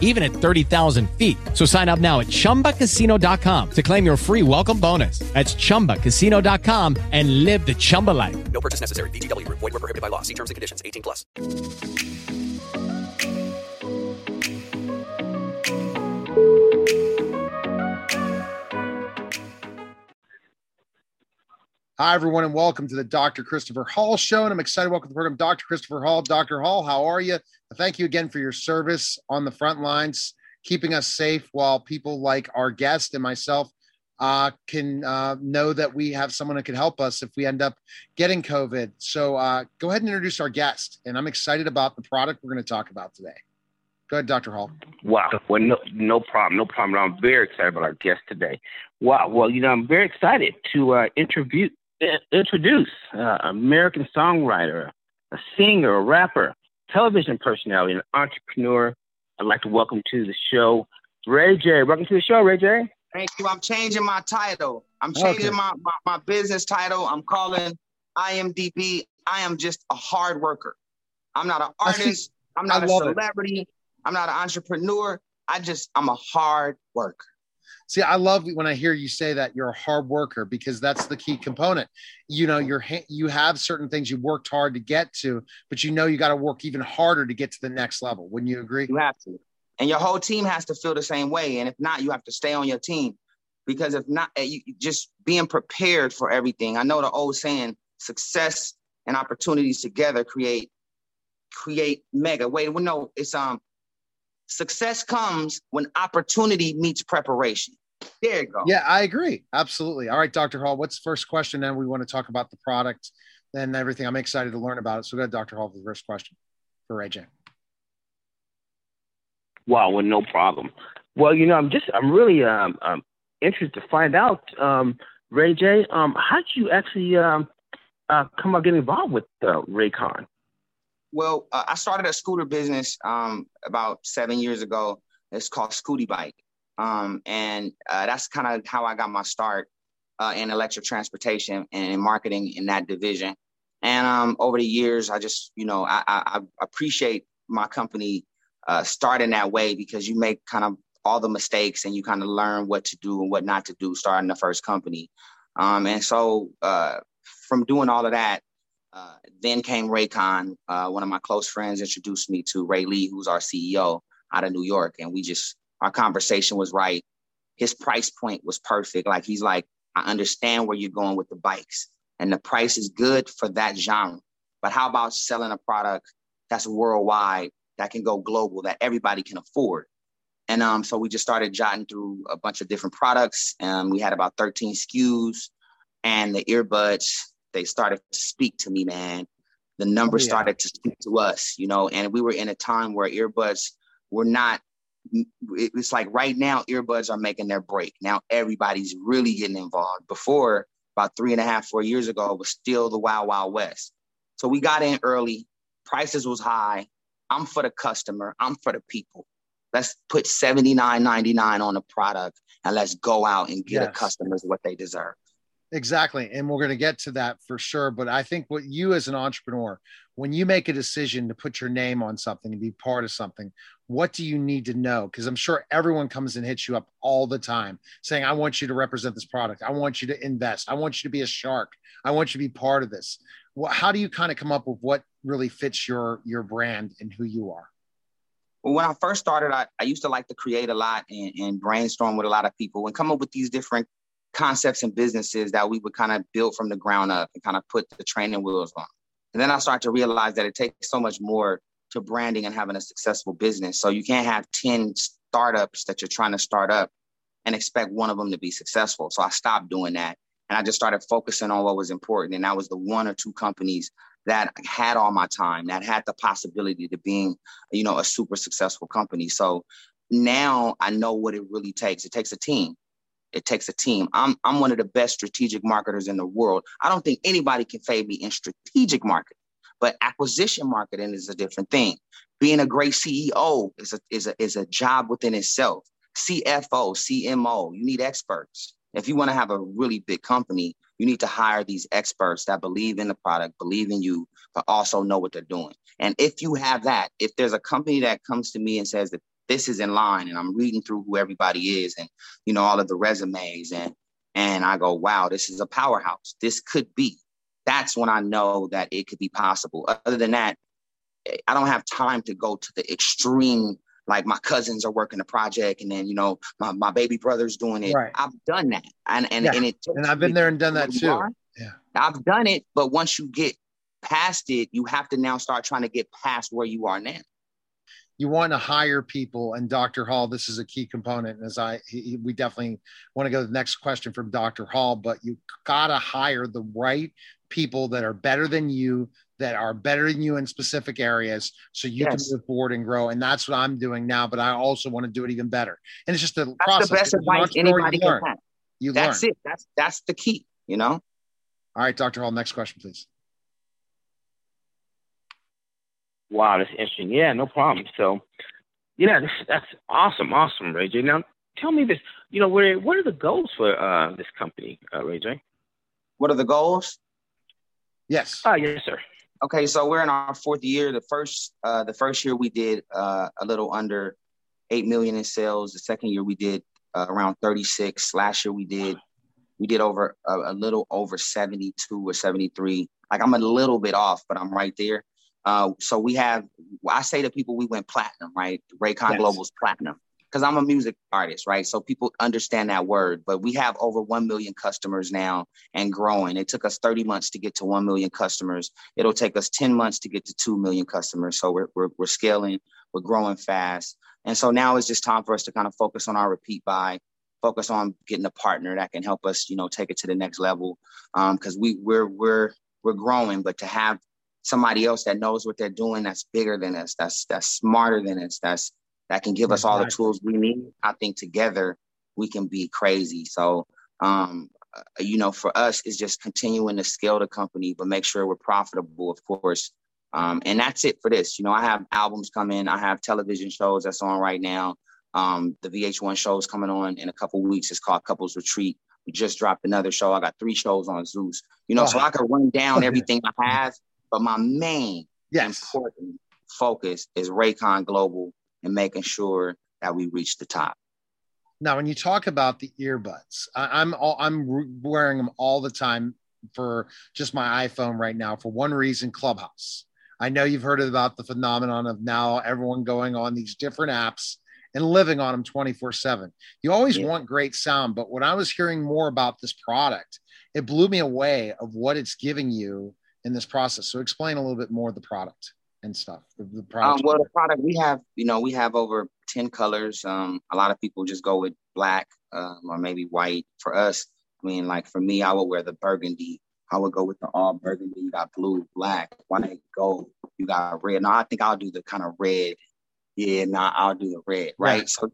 even at 30,000 feet. So sign up now at chumbacasino.com to claim your free welcome bonus. That's chumbacasino.com and live the Chumba life. No purchase necessary. VGW Group. Void were prohibited by law. See terms and conditions. 18 plus. Hi, everyone, and welcome to the Dr. Christopher Hall Show. And I'm excited to welcome to the program Dr. Christopher Hall. Dr. Hall, how are you? Thank you again for your service on the front lines, keeping us safe while people like our guest and myself uh, can uh, know that we have someone that can help us if we end up getting COVID. So uh, go ahead and introduce our guest. And I'm excited about the product we're going to talk about today. Go ahead, Dr. Hall. Wow. Well, no, no problem. No problem. I'm very excited about our guest today. Wow. Well, you know, I'm very excited to uh, interview, introduce uh, American songwriter, a singer, a rapper, television personality, and entrepreneur. I'd like to welcome to the show Ray J. Welcome to the show, Ray J. Thank you. I'm changing my title. I'm changing Okay. my, my, my business title. I'm calling IMDb. I am just a hard worker. I'm not an artist. I'm not I a love it. celebrity. I'm not an entrepreneur. I just, I'm a hard worker. See, I love when I hear you say that you're a hard worker because that's the key component. You know, you're you have certain things you worked hard to get to, but you know you got to work even harder to get to the next level. Wouldn't you agree? You have to. And your whole team has to feel the same way. And if not, you have to stay on your team. Because if not, eh, you just being prepared for everything. I know the old saying, success and opportunities together create create mega. Wait, well, no, it's um success comes when opportunity meets preparation. There you go. Yeah, I agree. Absolutely. All right, Dr. Hall, what's the first question? Then we want to talk about the product and everything. I'm excited to learn about it. So go ahead, Dr. Hall, for the first question for Ray J. Wow. Well, no problem. Well, you know, I'm just, I'm really um, um, interested to find out, um, Ray J. Um, how did you actually um, uh, come up getting involved with uh, Raycon? Well, uh, I started a scooter business um, about seven years ago. It's called Scoot-E-Bike. Um, and uh, that's kind of how I got my start uh, in electric transportation and in marketing in that division. And um, over the years, I just, you know, I, I, I appreciate my company uh, starting that way because you make kind of all the mistakes and you kind of learn what to do and what not to do starting the first company. Um, and so uh, from doing all of that, uh, then came Raycon. Uh, one of my close friends introduced me to Ray Lee, who's our CEO out of New York, and we just our conversation was right. His price point was perfect. Like he's like, I understand where you're going with the bikes, and the price is good for that genre. But how about selling a product that's worldwide, that can go global, that everybody can afford? And um, so we just started jotting through a bunch of different products. And we had about 13 SKUs, and the earbuds they started to speak to me, man. The numbers Oh, yeah. started to speak to us, you know, and we were in a time where earbuds were not. It's like right now, earbuds are making their break. Now everybody's really getting involved. Before, about three and a half, four years ago, it was still the wild, wild west. So we got in early. Prices was high. I'm for the customer. I'm for the people. Let's put seventy nine ninety nine on the product and let's go out and get the customers what they deserve. Exactly. And we're going to get to that for sure. But I think what you as an entrepreneur, when you make a decision to put your name on something and be part of something, what do you need to know? Because I'm sure everyone comes and hits you up all the time saying, I want you to represent this product. I want you to invest. I want you to be a shark. I want you to be part of this. Well, how do you kind of come up with what really fits your your brand and who you are? Well, when I first started, I, I used to like to create a lot and, and brainstorm with a lot of people and come up with these different concepts and businesses that we would kind of build from the ground up and kind of put the training wheels on. And then I started to realize that it takes so much more to branding and having a successful business. So you can't have 10 startups that you're trying to start up and expect one of them to be successful. So I stopped doing that and I just started focusing on what was important. And that was the one or two companies that had all my time, that had the possibility to being, you know, a super successful company. So now I know what it really takes. It takes a team. It takes a team. I'm I'm one of the best strategic marketers in the world. I don't think anybody can fade me in strategic marketing. But acquisition marketing is a different thing. Being a great CEO is a is a is a job within itself. CFO, CMO, you need experts. If you want to have a really big company, you need to hire these experts that believe in the product, believe in you, but also know what they're doing. And if you have that, if there's a company that comes to me and says that this is in line and I'm reading through who everybody is and you know all of the resumes and and I go, wow, this is a powerhouse. This could be. That's when I know that it could be possible. Other than that, I don't have time to go to the extreme like my cousins are working the project and then you know my, my baby brother's doing it Right. i've done that and and, Yeah. and it And I've been there and done that too. are. Yeah. i've done it but once you get past it you have to now start trying to get past where you are now you want to hire people and dr hall this is a key component as i he, we definitely want to go to the next question from dr hall but you gotta hire the right people that are better than you that are better than you in specific areas so you Yes. can move forward and grow and that's what i'm doing now but i also want to do it even better. And it's just a that's process. the best advice anybody you can learn have. You learn. that's it. That's that's the key you know? All right dr hall next question please Wow, that's interesting. Yeah, no problem. So, yeah, this, that's awesome, awesome, Ray J. Now, tell me this. You know, where what are the goals for uh, this company, uh, Ray J? what are the goals yes Ah, yes, sir. okay so we're in our fourth year the first uh the first year we did uh a little under 8 million in sales the second year we did uh, around 36 last year we did we did over a, a little over 72 or 73 like i'm a little bit off but i'm right there uh so we have i say to people we went platinum right? Raycon Yes. global's platinum. Because i'm a music artist right? So people understand that word but we have over 1 million customers now and growing. It took us 30 months to get to 1 million customers. It'll take us 10 months to get to 2 million customers. So we're, we're, we're scaling we're growing fast. And so now it's just time for us to kind of focus on our repeat buy focus on getting a partner that can help us you know take it to the next level. Because we we're we're we're growing but to have somebody else that knows what they're doing that's bigger than us that's that's smarter than us that's that can give us all the tools we need i think together we can be crazy so um uh, you know for us it's just continuing to scale the company but make sure we're profitable of course um, and that's it for this. You know, I have albums coming. I have television shows that's on right now. Um, the VH1 show is coming on in a couple weeks. It's called Couples Retreat. We just dropped another show. I got three shows on Zeus. You know, so I could run down everything I have, but my main yes important focus is Raycon Global and making sure that we reach the top. Now, when you talk about the earbuds, I, I'm all, I'm wearing them all the time for just my iPhone right now for one reason: Clubhouse. I know you've heard about the phenomenon of now everyone going on these different apps and living on them 24 7. You always Yeah. want great sound, but when I was hearing more about this product, it blew me away of what it's giving you in this process. So, explain a little bit more of the product and stuff. The, the Um, product. well, the product we have, you know, we have over 10 colors. Um, a lot of people just go with black um, or maybe white. For us, I mean, like for me, I would wear the burgundy. I would go with the all burgundy. You got blue, black, white, gold. You got red. No, I think I'll do the kind of red. Yeah, no, I'll do the red, right? Yeah. So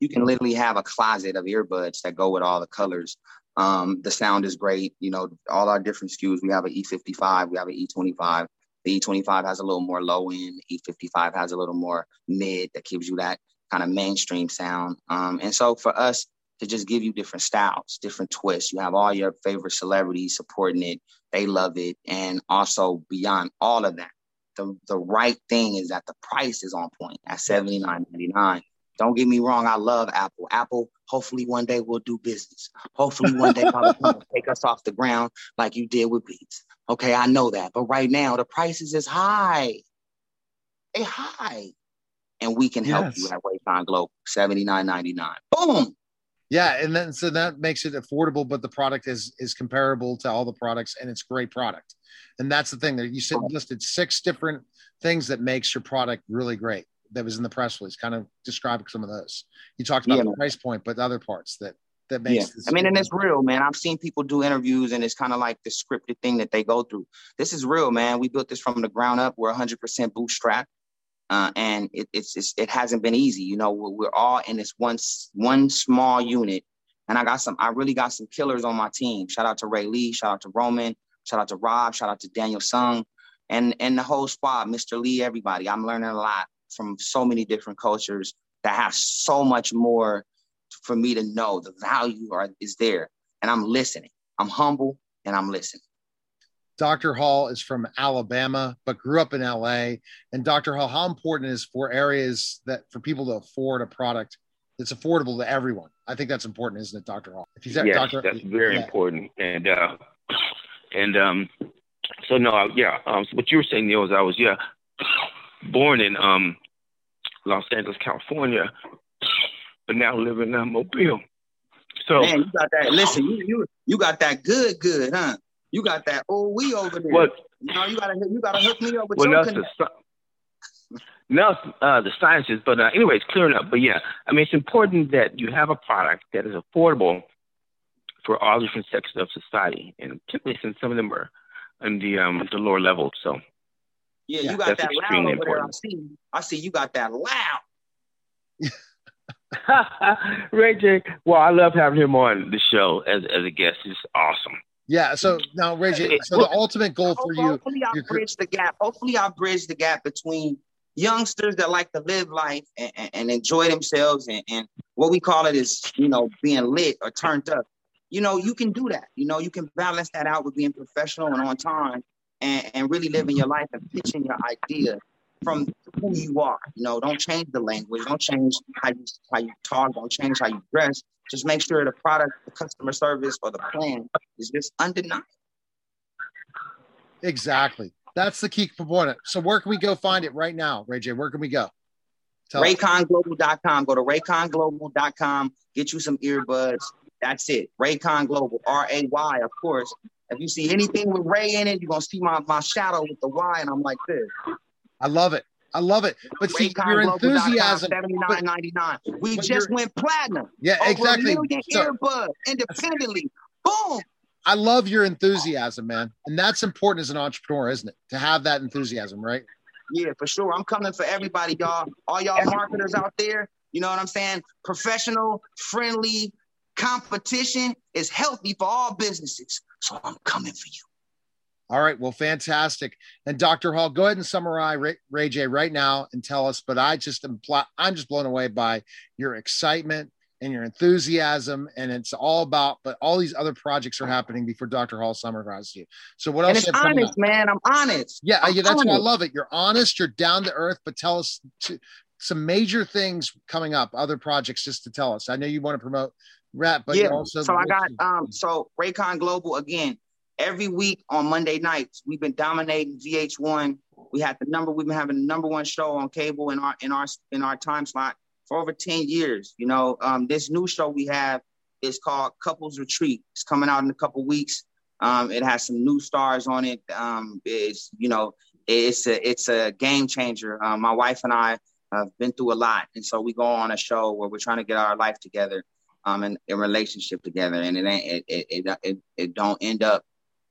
you can literally have a closet of earbuds that go with all the colors. Um, the sound is great. You know, all our different SKUs. We have an E55, we have an E25. The E25 has a little more low end. E55 has a little more mid that gives you that kind of mainstream sound. Um, and so for us to just give you different styles, different twists, you have all your favorite celebrities supporting it. They love it. And also beyond all of that, the, the right thing is that the price is on point at $79.99. Don't get me wrong, I love Apple. Apple, hopefully one day we'll do business. Hopefully one day Apple take us off the ground like you did with Beats. Okay, I know that. But right now the prices is high. They high. And we can help Yes. you at Wayfine Global, $79.99. Boom. Yeah, and then so that makes it affordable, but the product is is comparable to all the products, and it's great product. And that's the thing that you said listed six different things that makes your product really great. That was in the press release. Kind of describe some of those. You talked about Yeah, the price point, but other parts that that makes. Yeah. This I mean, and it's real, man. I've seen people do interviews and it's kind of like the scripted thing that they go through. This is real, man. We built this from the ground up. We're 100% bootstrapped. Uh, and it, it's, it's it hasn't been easy, you know. We're, we're all in this one one small unit, and I got some. I really got some killers on my team. Shout out to Ray Lee. Shout out to Roman. Shout out to Rob. Shout out to Daniel Sung. and and the whole squad, Mr. Lee, everybody. I'm learning a lot from so many different cultures that have so much more for me to know. The value are, is there, and I'm listening. I'm humble and I'm listening. Dr. Hall is from Alabama, but grew up in LA. And Dr. Hall, how important is for areas that for people to afford a product that's affordable to everyone? I think that's important, isn't it, Dr. Hall? If you yes, Dr. that's very yeah. important. And uh, and um, so no, yeah. Um, so what you were saying, Neil, is I was yeah born in um Los Angeles, California, but now live in uh, Mobile. So man, you got that. Listen, you you you got that good, good, huh? You got that. Oh, we over there. What? You know, you gotta you gotta hook me up with well, your the, no, uh, the sciences, but uh, anyway, it's clearing up. But yeah, I mean, it's important that you have a product that is affordable for all different sections of society, and particularly since some of them are in the um the lower level. So yeah, you got that loud over important. there. I see. I see you got that loud. Ray J. Well, I love having him on the show as as a guest. He's awesome. Yeah. So now, Ray J. So the ultimate goal for you. Hopefully, I bridge the gap. Hopefully, I bridge the gap between youngsters that like to live life and, and, and enjoy themselves, and, and what we call it is, you know, being lit or turned up. You know, you can do that. You know, you can balance that out with being professional and on time and, and really living your life and pitching your idea from who you are. You know, don't change the language, don't change how you how you talk, don't change how you dress. Just make sure the product, the customer service, or the plan is just undeniable. Exactly. That's the key component. So where can we go find it right now, Ray J? Where can we go? Tell RayconGlobal.com. Go to RayconGlobal.com. Get you some earbuds. That's it. Raycon Global, R A Y, of course. If you see anything with Ray in it, you're gonna see my, my shadow with the Y, and I'm like this. I love it. I love it. But see, your enthusiasm. Seventy nine ninety nine. We just went platinum. Yeah, exactly. A million so, earbuds independently. Boom. I love your enthusiasm, man, and that's important as an entrepreneur, isn't it? To have that enthusiasm, right? Yeah, for sure. I'm coming for everybody, y'all. All y'all marketers out there. You know what I'm saying? Professional, friendly, competition is healthy for all businesses. So I'm coming for you. All right. Well, fantastic. And Dr. Hall, go ahead and summarize Ray, Ray J right now and tell us. But I just am, I'm just blown away by your excitement and your enthusiasm. And it's all about, but all these other projects are happening before Dr. Hall summarizes you. So what else? And it's honest, man. I'm honest. Yeah, I'm yeah, that's honest. why I love it. You're honest. You're down to earth. But tell us to, some major things coming up, other projects, just to tell us. I know you want to promote rap, but yeah. also so I got um so Raycon Global again. Every week on Monday nights, we've been dominating VH1. We had the number. We've been having the number one show on cable in our in our in our time slot for over ten years. You know, um, this new show we have is called Couples Retreat. It's coming out in a couple weeks. Um, it has some new stars on it. Um, it's you know, it's a it's a game changer. Um, my wife and I have been through a lot, and so we go on a show where we're trying to get our life together um, in a relationship together, and it ain't it, it it it don't end up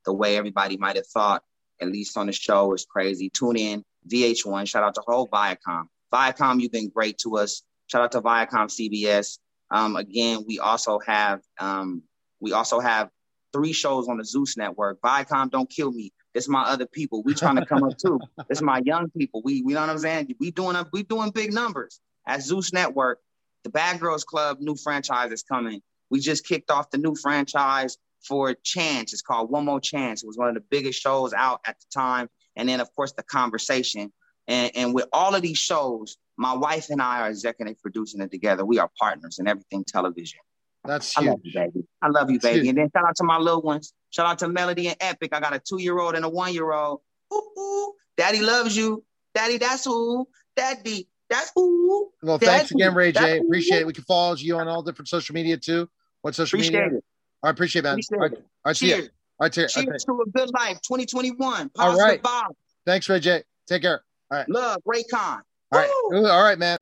the way everybody might have thought. At least on the show, it's crazy. Tune in VH1. Shout out to whole Viacom. Viacom, you've been great to us. Shout out to Viacom CBS. Um, again, we also have um, we also have three shows on the Zeus network. Viacom, don't kill me. It's my other people. We trying to come up too. It's my young people. We we know what I'm saying. We doing a, we doing big numbers at Zeus Network. The Bad Girls Club new franchise is coming. We just kicked off the new franchise for Chance. It's called One More Chance. It was one of the biggest shows out at the time. And then, of course, The Conversation. And, and with all of these shows, my wife and I are executive producing it together. We are partners in everything television. That's huge. I love you, baby. I love you, baby. And then shout out to my little ones. Shout out to Melody and Epic. I got a two-year-old and a one-year-old. Ooh, ooh. Daddy loves you. Daddy, that's who. Daddy, that's who. Well, thanks again, Ray J. Appreciate it. We can follow you on all different social media too. What social appreciate media? It. I appreciate it, man. Appreciate all right, all right cheers. see you. All right, cheers. Cheers okay. to a good life, 2021. Positive all right. Vibe. Thanks, Ray J. Take care. All right. Love, Raycon. All right. Woo! All right, man.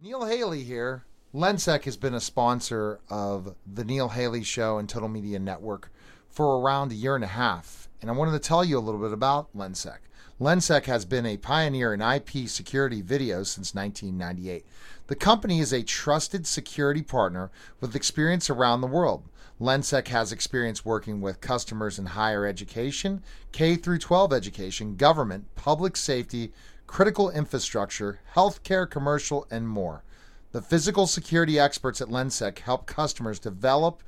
Neil Haley here. Lensec has been a sponsor of the Neil Haley Show and Total Media Network for around a year and a half, and I wanted to tell you a little bit about Lensec. Lensec has been a pioneer in IP security video since 1998. The company is a trusted security partner with experience around the world. Lensec has experience working with customers in higher education, K through 12 education, government, public safety, critical infrastructure, healthcare, commercial, and more. The physical security experts at Lensec help customers develop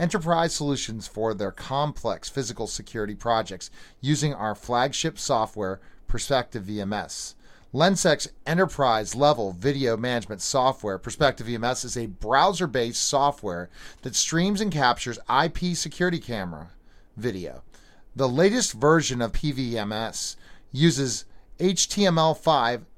enterprise solutions for their complex physical security projects using our flagship software, Perspective VMS. Lensec's enterprise level video management software, Perspective VMS, is a browser based software that streams and captures IP security camera video. The latest version of PVMS uses HTML5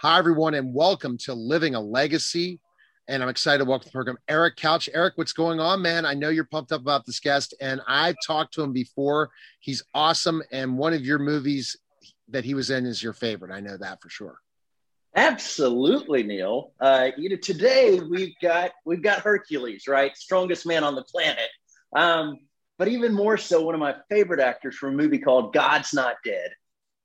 Hi, everyone, and welcome to Living a Legacy. And I'm excited to welcome the program Eric Couch. Eric, what's going on, man? I know you're pumped up about this guest, and I've talked to him before. He's awesome, and one of your movies that he was in is your favorite. I know that for sure. Absolutely, Neil. Uh, you know, today we've got we've got Hercules, right? Strongest man on the planet. Um, but even more so, one of my favorite actors from a movie called God's Not Dead,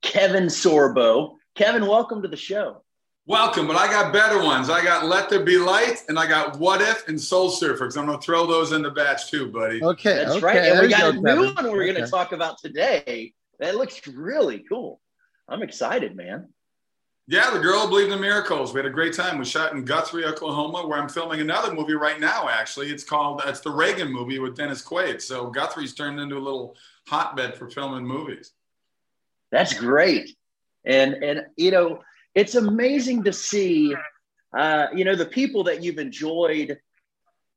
Kevin Sorbo. Kevin, welcome to the show. Welcome, but I got better ones. I got Let There Be Light, and I got What If and Soul Surfer, because I'm going to throw those in the batch too, buddy. Okay, That's okay, right. And we got go, a new Kevin. one we're going to talk about today. That looks really cool. I'm excited, man. Yeah, The Girl Believed in Miracles. We had a great time. We shot in Guthrie, Oklahoma, where I'm filming another movie right now, actually. It's called, it's the Reagan movie with Dennis Quaid. So Guthrie's turned into a little hotbed for filming movies. That's great. And and you know, it's amazing to see uh, you know, the people that you've enjoyed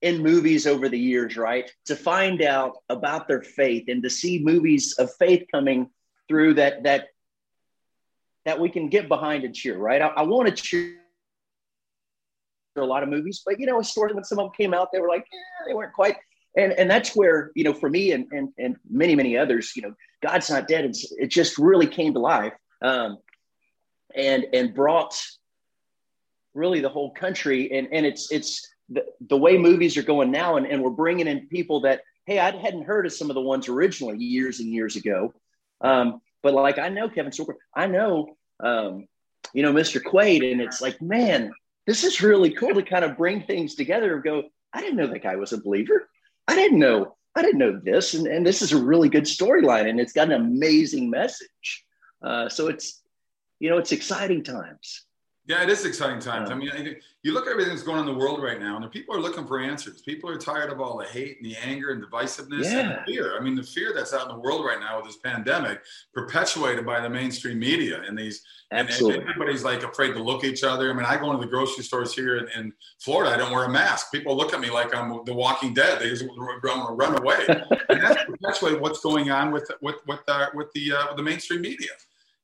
in movies over the years, right? To find out about their faith and to see movies of faith coming through that that that we can get behind and cheer, right? I, I want to cheer a lot of movies, but you know, historically when some of them came out, they were like, they weren't quite. And and that's where, you know, for me and and, and many, many others, you know, God's not dead. It's, it just really came to life. Um, and and brought really the whole country. And and it's it's the, the way movies are going now and, and we're bringing in people that hey i hadn't heard of some of the ones originally years and years ago. Um, but like i know kevin sorbo i know um, you know mr quaid and it's like man this is really cool to kind of bring things together and go i didn't know that guy was a believer. I didn't know i didn't know this. And, and this is a really good storyline and it's got an amazing message uh, so it's you know it's exciting times Yeah, it is exciting times. Yeah. I mean, I think you look at everything that's going on in the world right now, and people are looking for answers. People are tired of all the hate and the anger and divisiveness and the fear. I mean, the fear that's out in the world right now with this pandemic, perpetuated by the mainstream media and these. And, and Absolutely. everybody's like afraid to look at each other. I mean, I go into the grocery stores here in, in Florida. I don't wear a mask. People look at me like I'm the Walking Dead. They just want to run away. and that's perpetuated what's going on with with with, with the uh, with the mainstream media.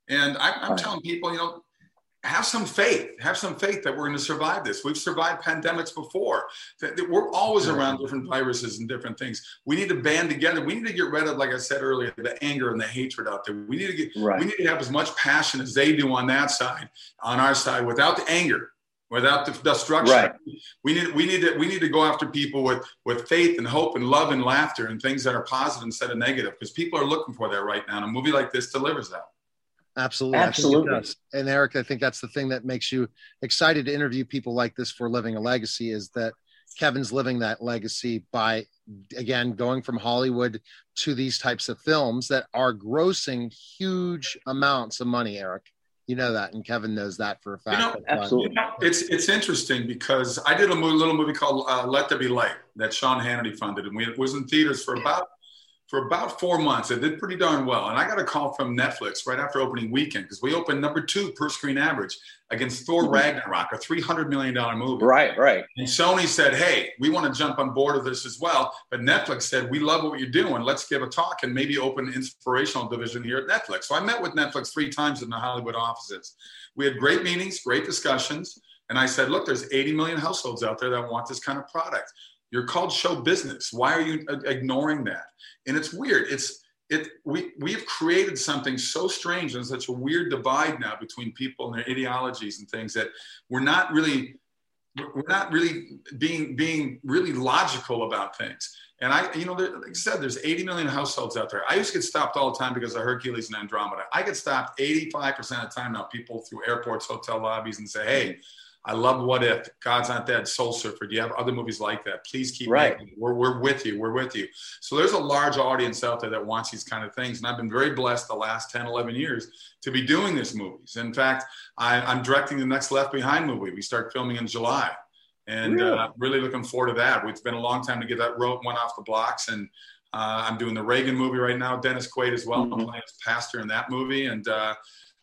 And I, I'm Right. telling people, you know, have some faith. Have some faith that we're going to survive this. We've survived pandemics before. That- that We're always around different viruses and different things. We need to band together. We need to get rid of, like I said earlier, the anger and the hatred out there. We need to get. Right. We need to have as much passion as they do on that side, on our side, without the anger, without the destruction. Right. We need. We need to. We need to go after people with with faith and hope and love and laughter and things that are positive instead of negative, because people are looking for that right now. And a movie like this delivers that. Absolutely. I think it Absolutely. And Eric, I think that's the thing that makes you excited to interview people like this for living a legacy is that Kevin's living that legacy by again going from Hollywood to these types of films that are grossing huge amounts of money, Eric. You know that, and Kevin knows that for a fact. You know, But, uh, absolutely. It's it's interesting because I did a mo- little movie called uh, Let There Be Light that Sean Hannity funded, and we it was in theaters for about for about four months. It did pretty darn well, and I got a call from Netflix right after opening weekend because we opened number two per screen average against Thor mm-hmm. Ragnarok, a three hundred million dollar movie. Right, right. And Sony said, "Hey, we want to jump on board with this as well." But Netflix said, "We love what you're doing. Let's give a talk and maybe open an inspirational division here at Netflix." So I met with Netflix three times in the Hollywood offices. We had great meetings, great discussions, and I said, "Look, there's 80 million households out there that want this kind of product. You're called show business. Why are you uh, ignoring that? And it's weird. It's it we we've created something so strange and such a weird divide now between people and their ideologies and things that we're not really we're not really being being really logical about things. And I, you know, there, like I said, there's 80 million households out there. I used to get stopped all the time because of Hercules and Andromeda. I get stopped 85% of the time now. People through airports, hotel lobbies, and say, "Hey, I love What If, God's Not Dead, Soul Surfer. Do you have other movies like that? Please keep right. making. We're, we're with you. We're with you. So there's a large audience out there that wants these kind of things. And I've been very blessed the last 10, 11 years to be doing these movies. In fact, I, I'm directing the next Left Behind movie. We start filming in July. And Really? uh, really looking forward to that. It's been a long time to get that rope one off the blocks. And uh, I'm doing the Reagan movie right now, Dennis Quaid as well. I'm Mhm. playing as pastor in that movie. And uh,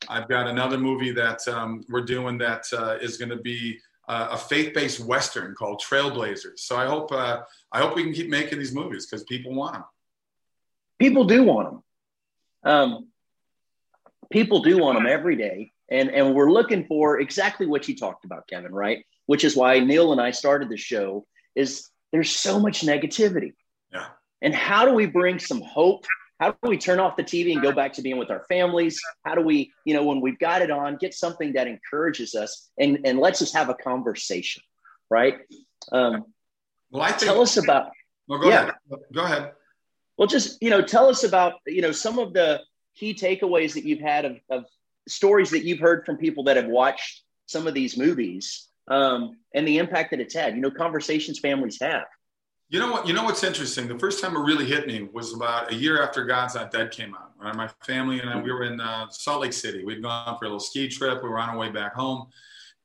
I've got another movie that um, we're doing that uh, is going to be uh, a faith-based western called Trailblazers. So I hope uh, I hope we can keep making these movies because people want them. people do want them. Um, people do want them every day, and and we're looking for exactly what you talked about, Kevin. Right, which is why Neil and I started the show. Is there's so much negativity, Yeah. and how do we bring some hope? How do we turn off the TV and go back to being with our families? How do we, you know, when we've got it on, get something that encourages us and and lets us have a conversation, right? Um, Well, I think. tell us about No, go yeah. ahead. Go ahead. Well, just you know, tell us about you know some of the key takeaways that you've had of, of stories that you've heard from people that have watched some of these movies um, and the impact that it's had. You know, conversations families have. You know what? You know what's interesting? The first time it really hit me was about a year after God's Not Dead came out. Right? My family and I, we were in uh, Salt Lake City. We'd gone for a little ski trip. We were on our way back home,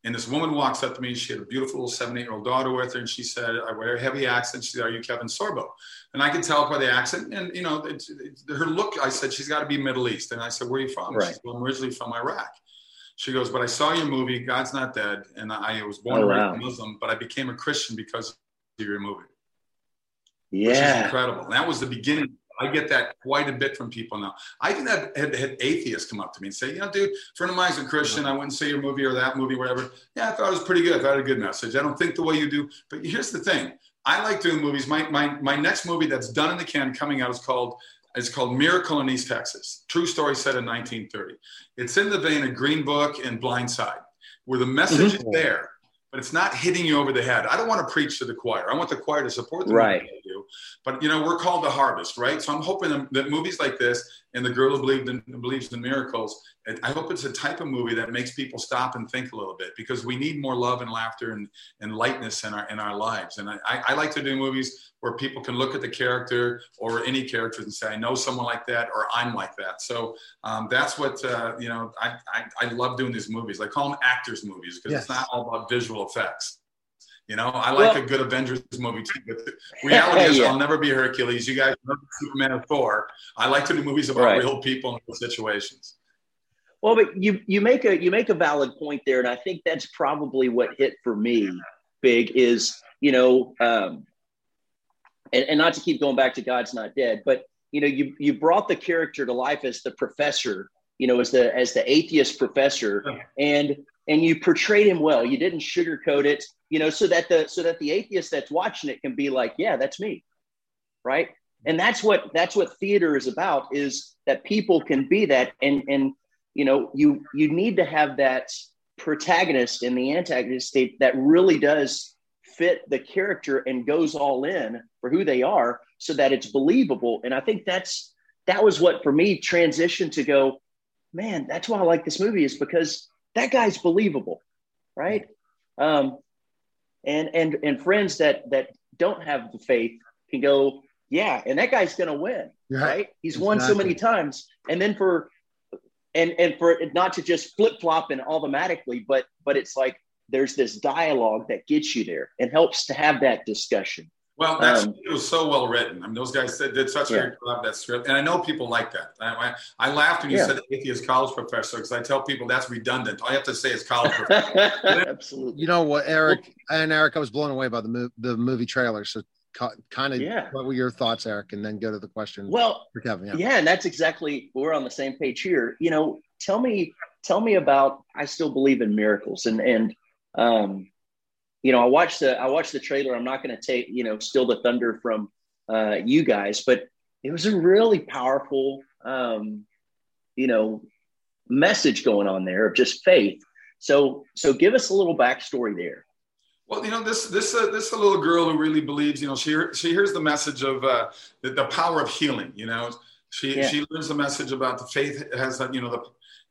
and this woman walks up to me. She had a beautiful little seven, eight-year-old daughter with her, and she said, "I wear a heavy accent." She said, "Are you Kevin Sorbo?" And I could tell by the accent, and you know, it's, it's, her look. I said, "She's got to be Middle East." And I said, "Where are you from?" Right. She said, well, "I'm originally from Iraq." She goes, "But I saw your movie, God's Not Dead, and I was born Oh, wow. a Muslim, but I became a Christian because of your movie." Which is Yeah, incredible. And that was the beginning. I get that quite a bit from people now. I even had, had, had atheists come up to me and say, you know, dude, friend of mine's a Christian. I and see your movie or that movie, whatever. Yeah, I thought it was pretty good. I thought it had a good message. I don't think the way you do. But here's the thing. I like doing movies. My, my, my next movie that's done in the can coming out is called it's called Miracle in East Texas. True story set in 1930. It's in the vein of Green Book and Blindside, where the message is mm-hmm. there, but it's not hitting you over the head. I don't want to preach to the choir. I want the choir to support the Right. movie they do. But you know, we're called to harvest, right? So I'm hoping that- that movies like this and the girl who believed in, believes in miracles. I hope it's a type of movie that makes people stop and think a little bit because we need more love and laughter and, and lightness in our in our lives. And I, I, I like to do movies where people can look at the character or any character and say, I know someone like that or I'm like that. So um, that's what uh, you know. I, I I love doing these movies. I call them actors movies because it's not all about visual effects. You know, I like Well- a good Avengers movie too, but reality is Yeah. I'll never be Hercules. You guys know Superman or Thor. I like to do movies about Right. real people and real situations. Well, but you you make a you make a valid point there, and I think that's probably what hit for me big is you know, um, and, and not to keep going back to God's not dead, but you know, you you brought the character to life as the professor, you know, as the as the atheist professor, and and you portrayed him well. You didn't sugarcoat it, you know, so that the so that the atheist that's watching it can be like, yeah, that's me, right? And that's what that's what theater is about is that people can be that and and you know you you need to have that protagonist and the antagonist state that really does fit the character and goes all in for who they are so that it's believable and i think that's that was what for me transitioned to go man that's why i like this movie is because that guy's believable right? Um and and and friends that that don't have the faith can go yeah and that guy's gonna win Right. right? He's won so many times. And then for and and for it not to just flip flop and automatically but but it's like there's this dialogue that gets you there and helps to have that discussion Well, that's Um, it was so well written. I mean, those guys did, did such a Yeah. great job of that script, and I know people like that. I, I, I laughed when you Yeah. said atheist college professor because I tell people that's redundant. All you have to say is college professor. absolutely You know what, Eric and Eric, I was blown away by the movie, the movie trailer. So, kind of, Yeah. what were your thoughts, Eric? And then go to the question well for Kevin. Yeah. yeah and that's exactly we're on the same page here you know tell me tell me about i still believe in miracles and and um you know, I watched the I watched the trailer. I'm not going to take you know steal the thunder from uh, you guys, but it was a really powerful, um, you know, message going on there of just faith. So so give us a little backstory there. Well, you know, this this uh, this a little girl who really believes. You know, she she hears the message of uh, the, the power of healing. You know, she yeah. she learns the message about the faith has you know the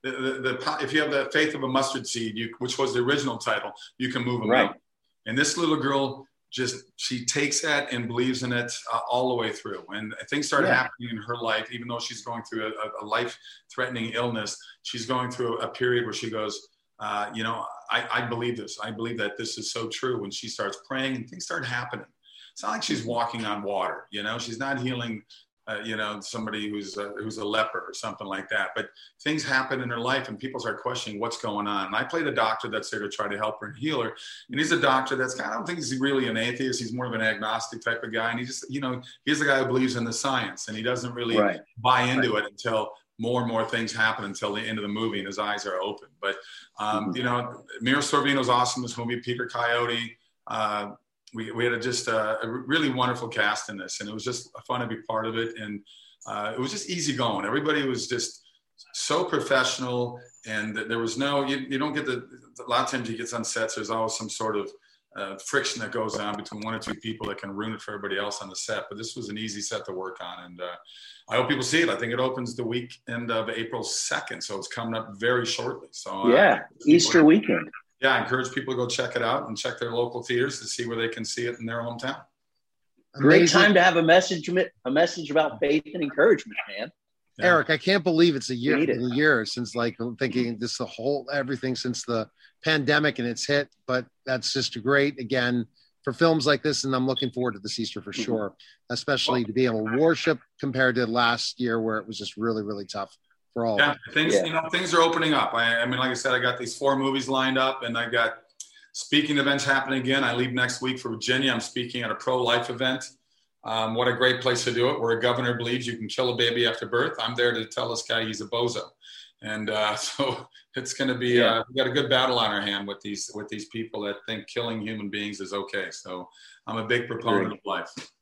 the, the, the, if you have the faith of a mustard seed, you, which was the original title, you can move a right. And this little girl just she takes that and believes in it uh, all the way through. And things start yeah. happening in her life, even though she's going through a, a life-threatening illness. She's going through a period where she goes, uh, you know, I, I believe this. I believe that this is so true. When she starts praying and things start happening, it's not like she's walking on water. You know, she's not healing uh, you know, somebody who's a, who's a leper or something like that. But things happen in her life, and people start questioning what's going on. And I play the doctor that's there to try to help her and heal her. And he's a doctor that's kind of, I don't think he's really an atheist. He's more of an agnostic type of guy. And he just, you know, he's the guy who believes in the science, and he doesn't really right. buy into right. it until more and more things happen until the end of the movie, and his eyes are open. But um, mm-hmm. you know, Mira Sorvino's awesome. This movie, Peter Coyote. Uh, we, we had a, just a, a, really wonderful cast in this, and it was just fun to be part of it. And uh, it was just easy going. Everybody was just so professional, and there was no you, you don't get the a lot of times you get on sets. There's always some sort of uh, friction that goes on between one or two people that can ruin it for everybody else on the set. But this was an easy set to work on, and uh, I hope people see it. I think it opens the weekend of April second, so it's coming up very shortly. So uh, yeah, Easter weekend yeah, I encourage people to go check it out and check their local theaters to see where they can see it in their hometown. Great time to have a message, a message about faith and encouragement, man. Yeah. Eric, I can't believe it's a year, a year since like I'm thinking this the whole everything since the pandemic and it's hit, but that's just great again for films like this, and I'm looking forward to this Easter for mm-hmm. sure, especially to be able to worship compared to last year where it was just really really tough for all. Yeah, things yeah. you know things are opening up. I, I mean, like I said, I got these four movies lined up, and I got speaking events happening again. I leave next week for Virginia. I'm speaking at a pro-life event. Um, what a great place to do it, where a governor believes you can kill a baby after birth. I'm there to tell this guy he's a bozo, and uh, so it's going to be. Yeah. Uh, we got a good battle on our hand with these with these people that think killing human beings is okay. So I'm a big proponent Great. of life.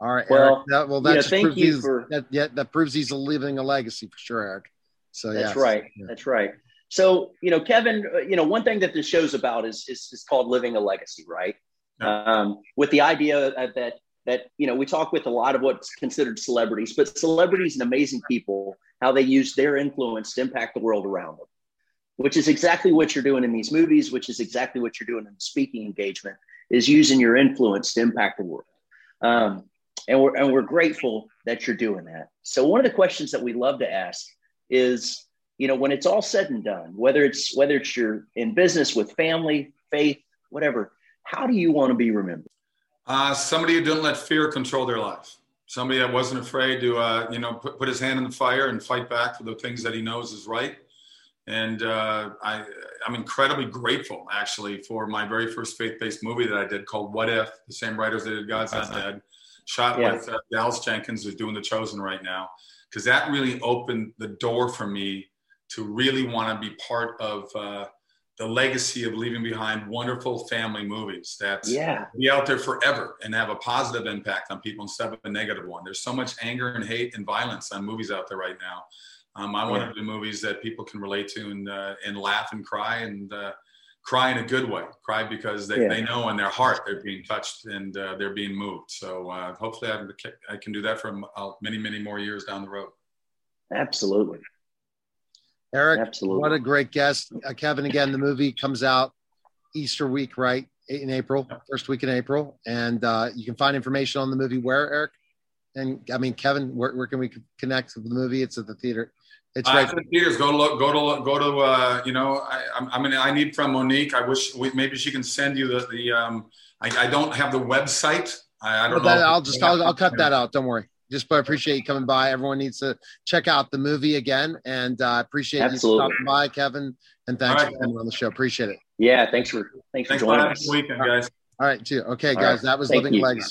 All right, well, Eric. That, well, that yeah, thank you for that. Yeah, that proves he's leaving a legacy for sure, Eric. So that's yes. right. Yeah. That's right. So you know, Kevin, uh, you know, one thing that this show's about is is, is called living a legacy, right? Yeah. Um, with the idea that that you know we talk with a lot of what's considered celebrities, but celebrities and amazing people, how they use their influence to impact the world around them, which is exactly what you're doing in these movies, which is exactly what you're doing in the speaking engagement, is using your influence to impact the world. Um, and we're and we're grateful that you're doing that. So one of the questions that we love to ask is, you know, when it's all said and done, whether it's whether it's you're in business with family, faith, whatever, how do you want to be remembered? Uh, somebody who didn't let fear control their life. Somebody that wasn't afraid to, uh, you know, put, put his hand in the fire and fight back for the things that he knows is right. And uh, I, I'm incredibly grateful, actually, for my very first faith-based movie that I did called "What If." The same writers that did "God's Not Dead." Shot yeah. with uh, Dallas Jenkins, who's doing The Chosen right now, because that really opened the door for me to really want to be part of uh, the legacy of leaving behind wonderful family movies that yeah. be out there forever and have a positive impact on people instead of a negative one. There's so much anger and hate and violence on movies out there right now. Um, I yeah. want to do movies that people can relate to and uh, and laugh and cry and uh, cry in a good way cry because they, yeah. they know in their heart they're being touched and uh, they're being moved. So uh, hopefully I, I, can do that for uh, many many more years down the road. Absolutely. Eric absolutely. what a great guest. Uh, kevin again the movie comes out easter week right? In april first week in april. And uh, you can find information on the movie where eric? And i mean kevin where, where can we connect with the movie? It's at the theater it's right. Uh, Peters, go to look, go to look, go to. Uh, you know, I, I mean, I need from Monique. I wish we, maybe she can send you the the. Um, I, I don't have the website. I, I don't know. I'll just I'll, I'll cut that out. Don't worry. Just but appreciate you coming by. Everyone needs to check out the movie again, and uh, appreciate Absolutely. you stopping by, Kevin. And thanks right. for coming on the show. Appreciate it. Yeah, thanks for thanks, thanks for joining us. Weekend, guys. All right, too. Okay, guys, right. that was Thank Living you. Legacy.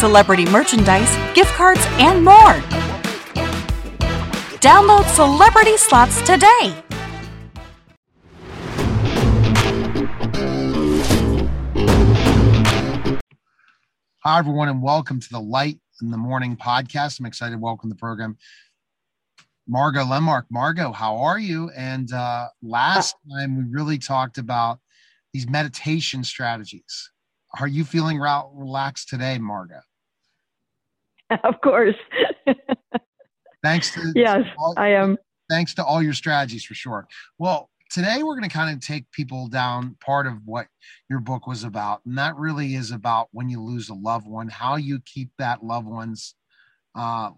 celebrity merchandise, gift cards, and more. Download Celebrity Slots today. Hi, everyone, and welcome to the Light in the Mourning podcast. I'm excited to welcome the program. Margo Lenmark. Margo, how are you? And uh, last time we really talked about these meditation strategies. Are you feeling relaxed today, Margo? Of course. Thanks to yes, all, I am. Thanks to all your strategies for sure. Well, today we're going to kind of take people down part of what your book was about, and that really is about when you lose a loved one, how you keep that loved one's uh,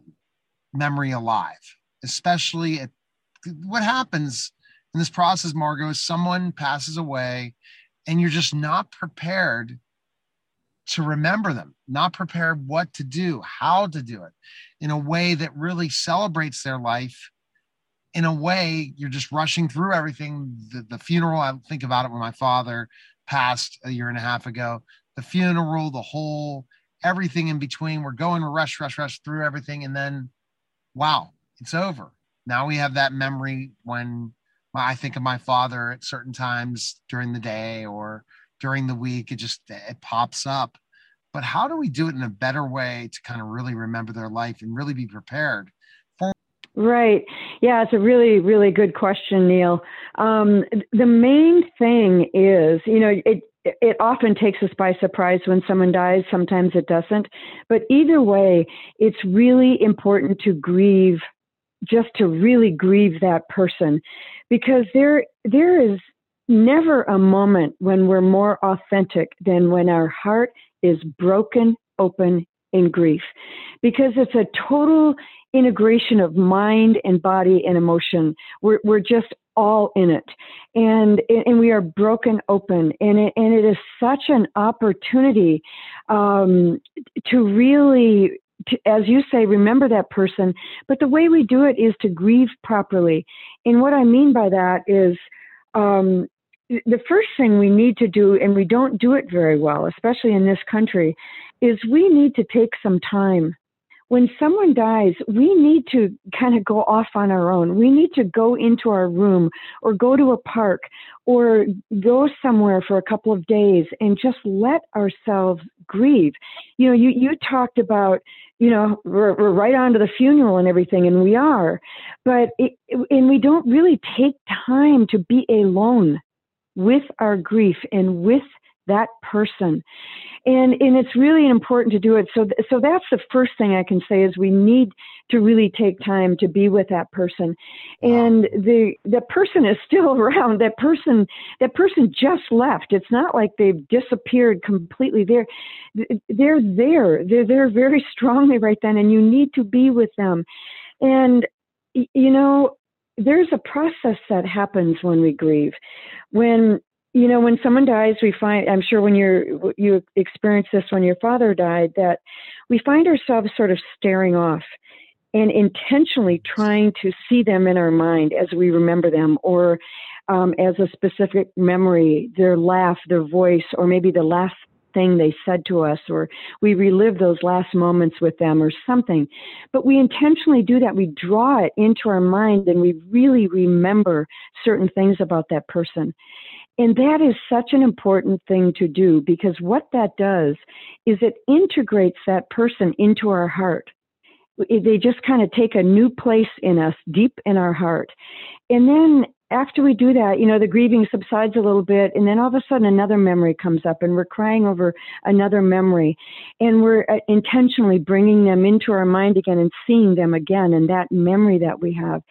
memory alive, especially at what happens in this process, Margo, is someone passes away and you're just not prepared to remember them, not prepared what to do, how to do it in a way that really celebrates their life. In a way, you're just rushing through everything. The, the funeral, I think about it when my father passed a year and a half ago. The funeral, the whole, everything in between. We're going rush, rush, rush through everything. And then, wow, it's over. Now we have that memory when I think of my father at certain times during the day or during the week. It just it pops up. But how do we do it in a better way to kind of really remember their life and really be prepared for? Right. Yeah, it's a really, really good question, Neil. Um, the main thing is, you know, it it often takes us by surprise when someone dies. Sometimes it doesn't. But either way, it's really important to grieve just to really grieve that person because there there is never a moment when we're more authentic than when our heart is broken open in grief because it's a total integration of mind and body and emotion we're, we're just all in it and and we are broken open and it, and it is such an opportunity um, to really to, as you say, remember that person. But the way we do it is to grieve properly. And what I mean by that is um, the first thing we need to do, and we don't do it very well, especially in this country, is we need to take some time. When someone dies, we need to kind of go off on our own. We need to go into our room or go to a park or go somewhere for a couple of days and just let ourselves grieve. You know, you, you talked about you know, we're, we're right on to the funeral and everything, and we are, but it, and we don't really take time to be alone with our grief and with that person. And and it's really important to do it. So so that's the first thing i can say is we need to really take time to be with that person. And the the person is still around. That person that person just left. It's not like they've disappeared completely. They're they're there. They're there very strongly right then and you need to be with them. And you know there's a process that happens when we grieve. When you know when someone dies we find i'm sure when you're you experienced this when your father died that we find ourselves sort of staring off and intentionally trying to see them in our mind as we remember them or um, as a specific memory their laugh their voice or maybe the last thing they said to us or we relive those last moments with them or something but we intentionally do that we draw it into our mind and we really remember certain things about that person and that is such an important thing to do because what that does is it integrates that person into our heart. They just kind of take a new place in us, deep in our heart. And then after we do that, you know, the grieving subsides a little bit, and then all of a sudden another memory comes up, and we're crying over another memory, and we're uh, intentionally bringing them into our mind again and seeing them again, and that memory that we have,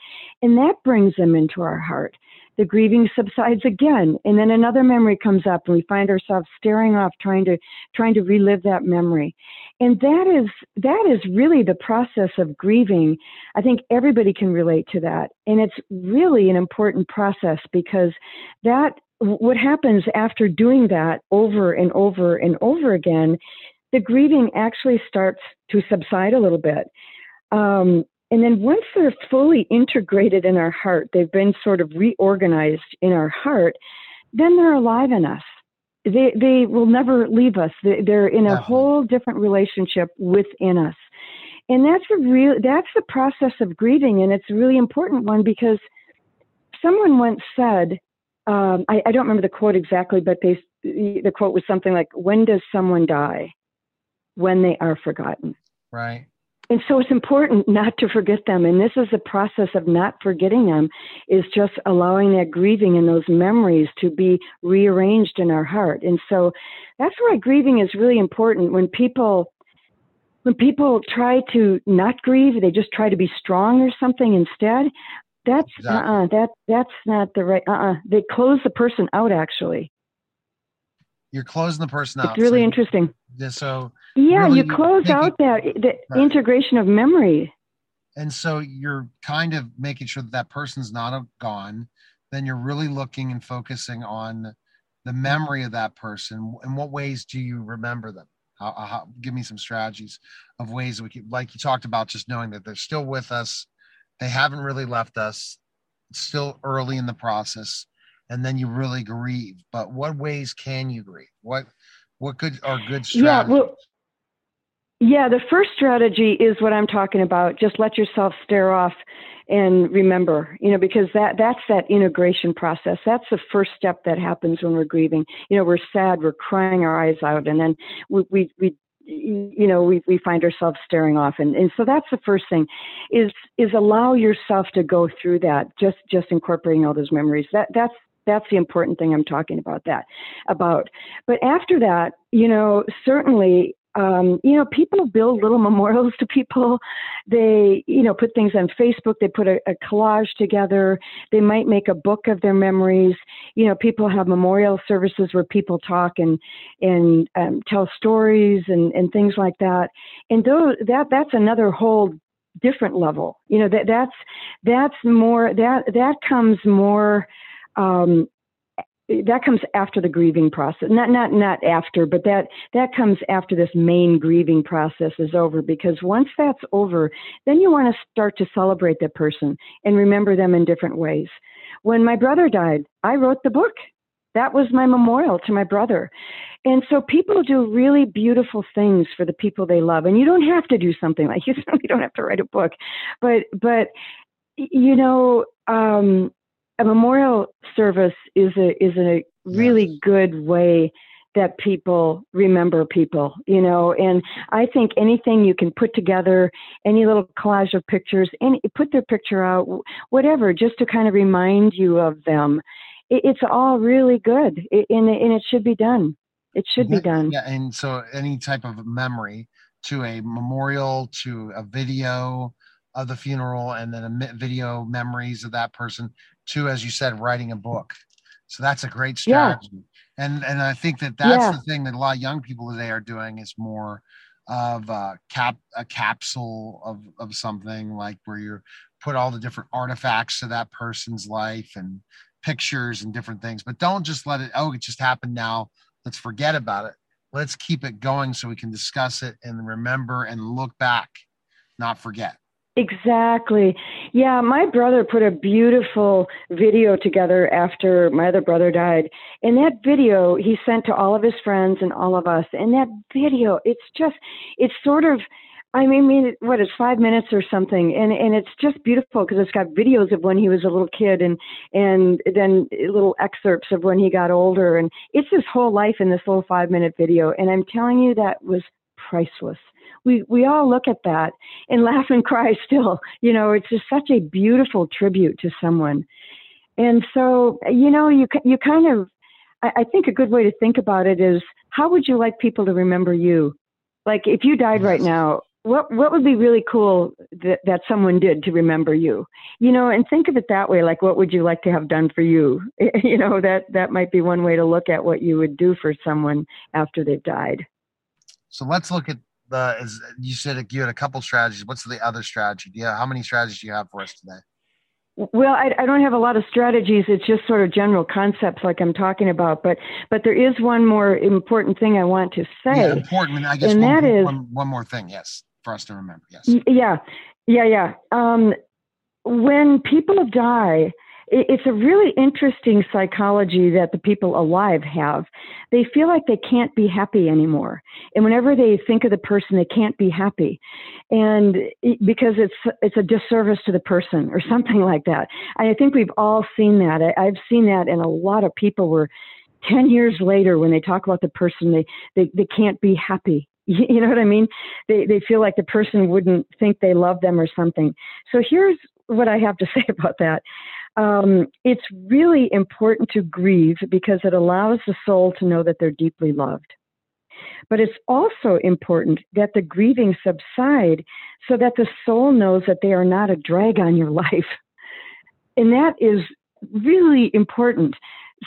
and that brings them into our heart. The grieving subsides again. And then another memory comes up and we find ourselves staring off trying to trying to relive that memory. And that is that is really the process of grieving. I think everybody can relate to that. And it's really an important process because that what happens after doing that over and over and over again the grieving actually starts to subside a little bit. Um, and then once they're fully integrated in our heart, they've been sort of reorganized in our heart, then they're alive in us. They, they will never leave us. They're in a whole different relationship within us. And that's a real, that's the process of grieving. And it's a really important one because someone once said, um, I, I don't remember the quote exactly, but they, the quote was something like, when does someone die? When they are forgotten. Right. And so it's important not to forget them. And this is the process of not forgetting them is just allowing that grieving and those memories to be rearranged in our heart. And so that's why grieving is really important. When people when people try to not grieve, they just try to be strong or something instead. That's exactly. uh-uh, that that's not the right uh-uh. They close the person out actually you're closing the person out. It's really so interesting. Yeah, so yeah, really you close out that the right. integration of memory. And so you're kind of making sure that that person's not gone. Then you're really looking and focusing on the memory of that person. In what ways do you remember them? How, uh, how, give me some strategies of ways we can, like you talked about, just knowing that they're still with us. They haven't really left us. It's still early in the process and then you really grieve. But what ways can you grieve? What what good are good strategies? Yeah, well, yeah, the first strategy is what I'm talking about. Just let yourself stare off and remember, you know, because that that's that integration process. That's the first step that happens when we're grieving. You know, we're sad, we're crying our eyes out, and then we we, we you know we, we find ourselves staring off and, and so that's the first thing is is allow yourself to go through that just just incorporating all those memories that that's that's the important thing I'm talking about that about. But after that, you know, certainly um, you know, people build little memorials to people. They, you know, put things on Facebook. They put a, a, collage together. They might make a book of their memories. You know, people have memorial services where people talk and and um, tell stories and and things like that. And those that that's another whole different level. You know, that that's that's more that that comes more um, that comes after the grieving process not not not after but that that comes after this main grieving process is over because once that's over then you want to start to celebrate that person and remember them in different ways. When my brother died i wrote the book. That was my memorial to my brother. And so people do really beautiful things for the people they love and you don't have to do something like you certainly don't have to write a book but but you know um a memorial service is a is a really yes. good way that people remember people, you know, and I think anything you can put together, any little collage of pictures, any put their picture out, whatever, just to kind of remind you of them. It, it's all really good, it, and and it should be done. It should yeah, be done. Yeah, and so any type of memory to a memorial, to a video of the funeral, and then a video memories of that person to, as you said, writing a book. So that's a great strategy. Yeah. And and I think that that's yeah. the thing that a lot of young people today are doing is more of a cap a capsule of of something like where you put all the different artifacts to that person's life and pictures and different things. But don't just let it. Oh, it just happened now. Let's forget about it. Let's keep it going so we can discuss it and remember and look back, not forget. Exactly. Yeah, my brother put a beautiful video together after my other brother died. And that video he sent to all of his friends and all of us. And that video, it's just, it's sort of, I mean, what is five minutes or something, and and it's just beautiful because it's got videos of when he was a little kid, and and then little excerpts of when he got older, and it's his whole life in this little five minute video. And I'm telling you, that was priceless we we all look at that and laugh and cry still. You know, it's just such a beautiful tribute to someone. And so, you know, you you kind of, I, I think a good way to think about it is, how would you like people to remember you? Like if you died right now, what what would be really cool that, that someone did to remember you you know and think of it that way like what would you like to have done for you you know that that might be one way to look at what you would do for someone after they've died so let's look at the as you said you had a couple strategies what's the other strategy yeah how many strategies do you have for us today well, I, I, don't have a lot of strategies. It's just sort of general concepts, like I'm talking about. But but there is one more important thing I want to say. Yeah, important. I guess and one, that is one, one more thing. Yes for us to remember. Yes. Yeah, yeah, yeah. Um, when people die, it's a really interesting psychology that the people alive have. They feel like they can't be happy anymore, and whenever they think of the person, they can't be happy, and because it's it's a disservice to the person or something like that. I think we've all seen that. I, I've seen that in a lot of people where. 10 years later when they talk about the person they, they, they can't be happy you know what I mean? They they feel like the person wouldn't think they love them or something. So here's what I have to say about that. Um, it's really important to grieve because it allows the soul to know that they're deeply loved. But it's also important that the grieving subside so that the soul knows that they are not a drag on your life. And that is really important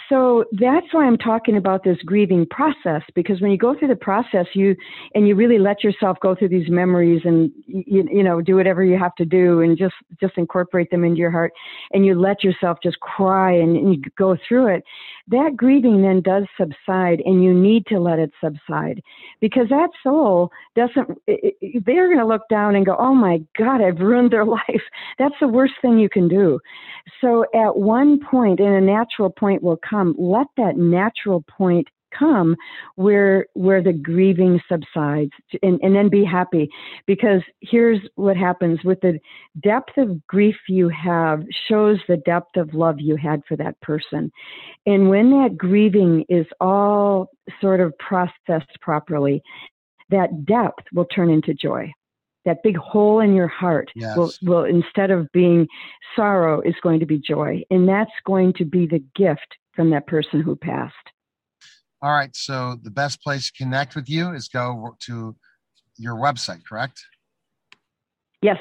so that's why I'm talking about this grieving process because when you go through the process, you and you really let yourself go through these memories and you, you know do whatever you have to do and just just incorporate them into your heart, and you let yourself just cry and, and you go through it. That grieving then does subside, and you need to let it subside because that soul doesn't. They're going to look down and go, "Oh my God, I've ruined their life." That's the worst thing you can do. So at one point, and a natural point will come, let that natural point come where where the grieving subsides and, and then be happy. Because here's what happens with the depth of grief you have shows the depth of love you had for that person. And when that grieving is all sort of processed properly that depth will turn into joy. That big hole in your heart yes. will, will instead of being sorrow is going to be joy. And that's going to be the gift from that person who passed all right so the best place to connect with you is go to your website correct yes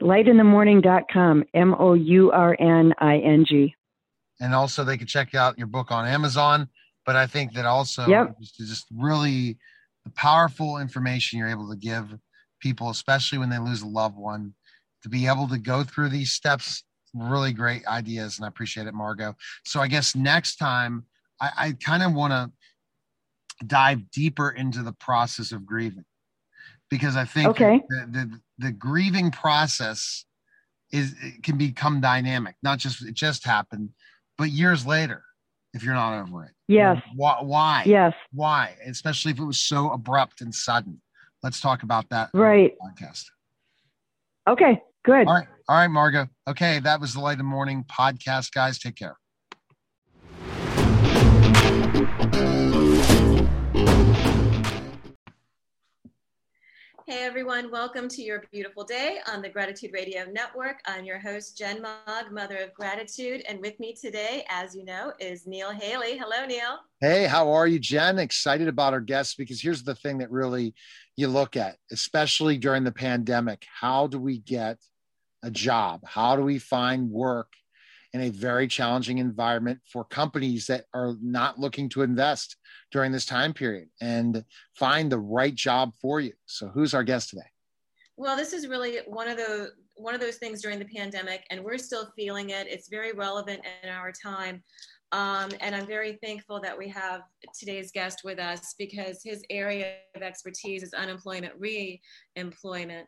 lightinthemourning.com m-o-u-r-n-i-n-g and also they can check out your book on amazon but i think that also yep. just, just really the powerful information you're able to give people, especially when they lose a loved one, to be able to go through these steps. Really great ideas, and I appreciate it, Margo. So I guess next time I, I kind of want to dive deeper into the process of grieving because I think okay. the, the, the grieving process is can become dynamic. Not just it just happened, but years later, if you're not over it. Yes. Why? Why? Yes. Why? Especially if it was so abrupt and sudden. Let's talk about that. Right. podcast. Okay. Good. All right. All right, Margo. Okay. That was the Light of the Mourning podcast, guys. Take care. Hey everyone, welcome to your beautiful day on the Gratitude Radio Network. I'm your host, Jenn Mog, Mother of Gratitude. And with me today, as you know, is Neil Haley. Hello, Neil. Hey, how are you, Jenn? Excited about our guests because here's the thing that really you look at, especially during the pandemic. How do we get a job? How do we find work in a very challenging environment for companies that are not looking to invest during this time period and find the right job for you. So, who's our guest today? Well, this is really one of the one of those things during the pandemic, and we're still feeling it. It's very relevant in our time. Um, and I'm very thankful that we have today's guest with us because his area of expertise is unemployment re-employment.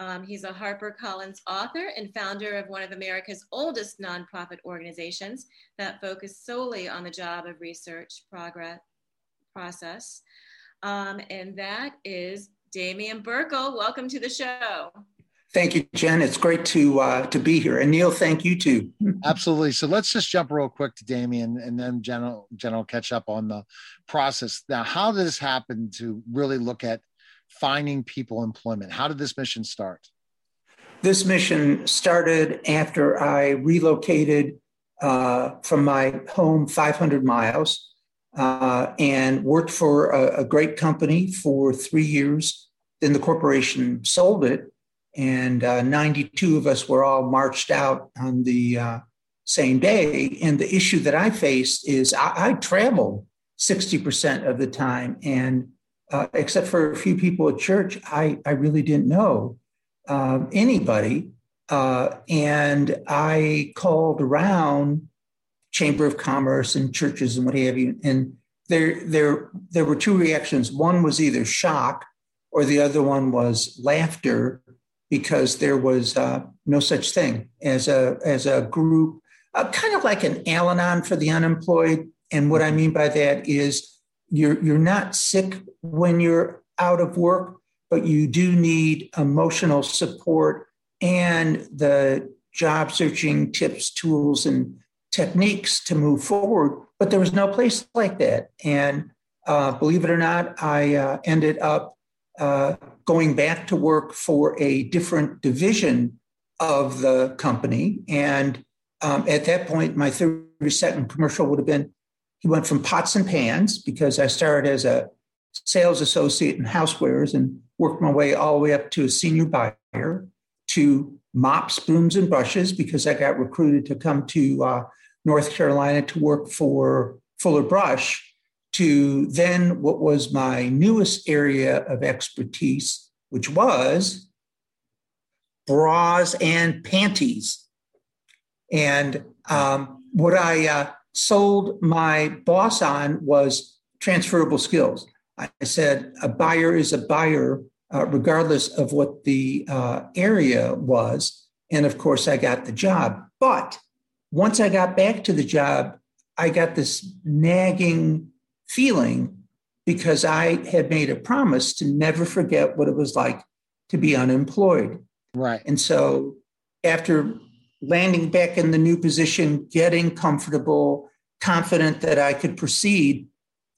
Um, he's a HarperCollins author and founder of one of America's oldest nonprofit organizations that focus solely on the job of research progress process. Um, and that is Damian Birkel. Welcome to the show. Thank you, Jenn. It's great to uh, to be here. And Neil, thank you too. Absolutely. So let's just jump real quick to Damian and then Jenn will, Jenn will catch up on the process. Now, how did this happen to really look at finding people employment? How did this mission start? This mission started after I relocated uh, from my home 500 miles uh, and worked for a, a, great company for three years then the corporation sold it, and uh, 92 of us were all marched out on the uh, same day. And the issue that I faced is I, I traveled 60% of the time, and uh, except for a few people at church, I, I really didn't know um, anybody. Uh, and I called around Chamber of Commerce and churches and what have you. And there, there, there were two reactions. One was either shock, or the other one was laughter, because there was uh, no such thing as a as a group, uh, kind of like an Al-Anon for the unemployed. And what I mean by that is you're you're not sick when you're out of work, but you do need emotional support and the job searching tips, tools, and techniques to move forward. But there was no place like that. And uh, believe it or not, I uh, ended up uh, going back to work for a different division of the company. And um, at that point, my 30 second commercial would have been he went from pots and pans because I started as a sales associate in housewares and worked my way all the way up to a senior buyer to mops, brooms, and brushes because I got recruited to come to uh, North Carolina to work for Fuller Brush to then what was my newest area of expertise, which was bras and panties. And um, what I uh, sold my boss on was transferable skills. I said a buyer is a buyer, uh, regardless of what the uh, area was. And of course, I got the job. But once I got back to the job, I got this nagging feeling because I had made a promise to never forget what it was like to be unemployed. Right. And so after landing back in the new position, getting comfortable, confident that I could proceed,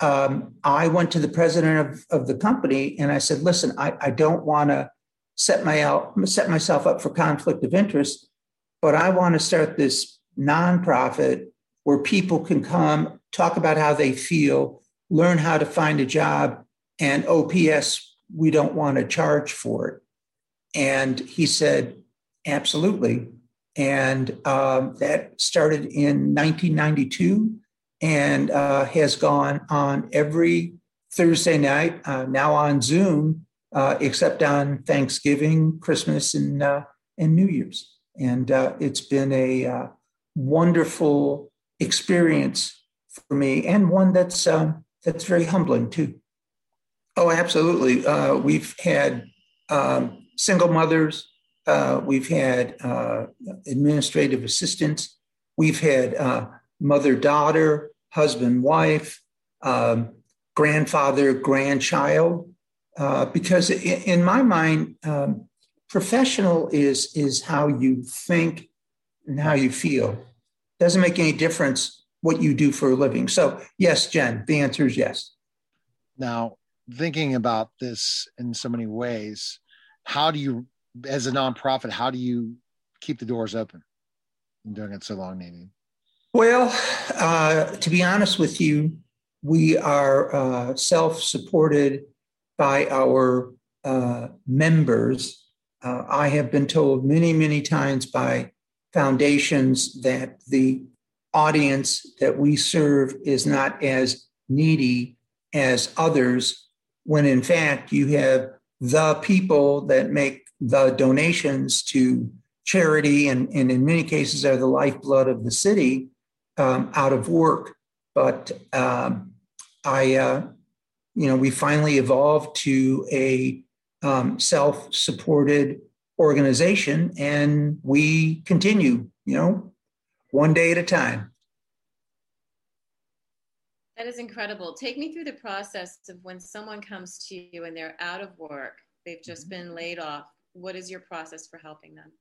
um, I went to the president of, of the company and I said, listen, I, I don't want to set my set myself up for conflict of interest, but I want to start this nonprofit where people can come talk about how they feel, learn how to find a job, and OPS, we don't want to charge for it. And he said, absolutely. And um, that started in 1992 and uh, has gone on every Thursday night, uh, now on Zoom, uh, except on Thanksgiving, Christmas, and, uh, and New Year's. And uh, it's been a uh, wonderful experience for me and one that's, um, that's very humbling too. Oh, absolutely. we've had um, single mothers, we've had administrative assistants. We've had mother daughter, husband wife, um, grandfather, grandchild. Uh, because in, my mind, um, professional is is how you think and how you feel. Doesn't make any difference what you do for a living. So, yes, Jenn, the answer is yes. Now, thinking about this in so many ways, how do you as a nonprofit, how do you keep the doors open? I'm doing it so long, Nadine. Well, uh, to be honest with you, we are uh, self supported by our uh, members. Uh, I have been told many, many times by foundations that the audience that we serve is not as needy as others, when in fact you have the people that make the donations to charity and, and in many cases are the lifeblood of the city um, out of work. But um, I, uh, you know, we finally evolved to a um, self supported organization and we continue, you know, one day at a time. That is incredible. Take me through the process of when someone comes to you and they're out of work, they've just mm-hmm. been laid off what is your process for helping them?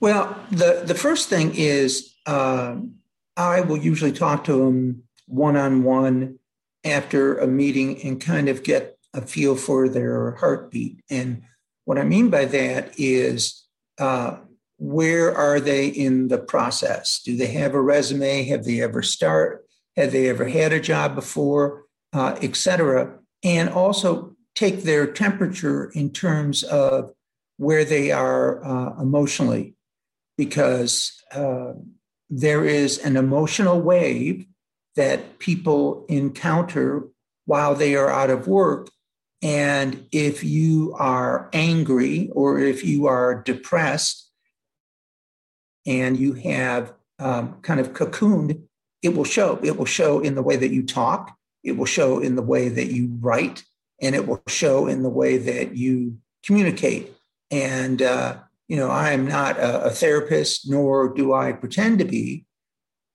Well, the, the first thing is uh, I will usually talk to them one on one after a meeting and kind of get a feel for their heartbeat. And what I mean by that is uh, where are they in the process? Do they have a resume? Have they ever start? Have they ever had a job before? Uh, et cetera. And also take their temperature in terms of where they are uh, emotionally, because uh, there is an emotional wave that people encounter while they are out of work. And if you are angry or if you are depressed and you have um, kind of cocooned, it will show. It will show in the way that you talk, it will show in the way that you write, and it will show in the way that you communicate. And, uh, you know, I am not a, a, therapist, nor do I pretend to be,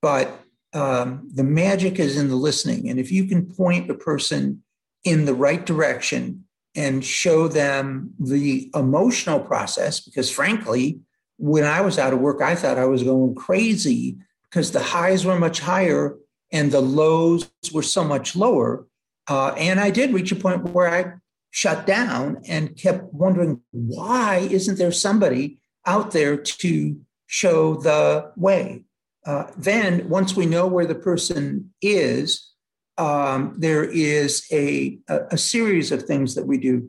but um, the magic is in the listening. And if you can point a person in the right direction and show them the emotional process, because frankly, when I was out of work, I thought I was going crazy because the highs were much higher and the lows were so much lower. Uh, and I did reach a point where I shut down and kept wondering why isn't there somebody out there to show the way? Uh, then, once we know where the person is, um, there is a, a, a series of things that we do.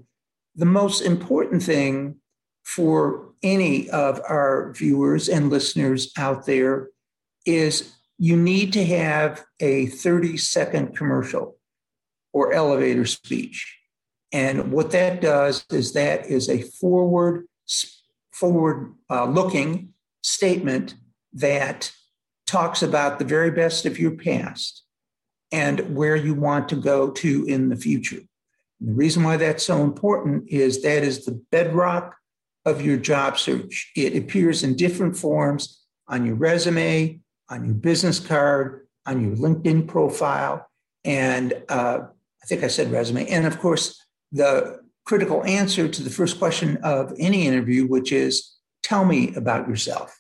The most important thing for any of our viewers and listeners out there is you need to have a 30 second commercial or elevator speech. And what that does is that is a forward, forward uh, looking statement that talks about the very best of your past and where you want to go to in the future. And the reason why that's so important is that is the bedrock of your job search. It appears in different forms on your resume, on your business card, on your LinkedIn profile, and uh, I think I said resume. And of course, the critical answer to the first question of any interview, which is tell me about yourself.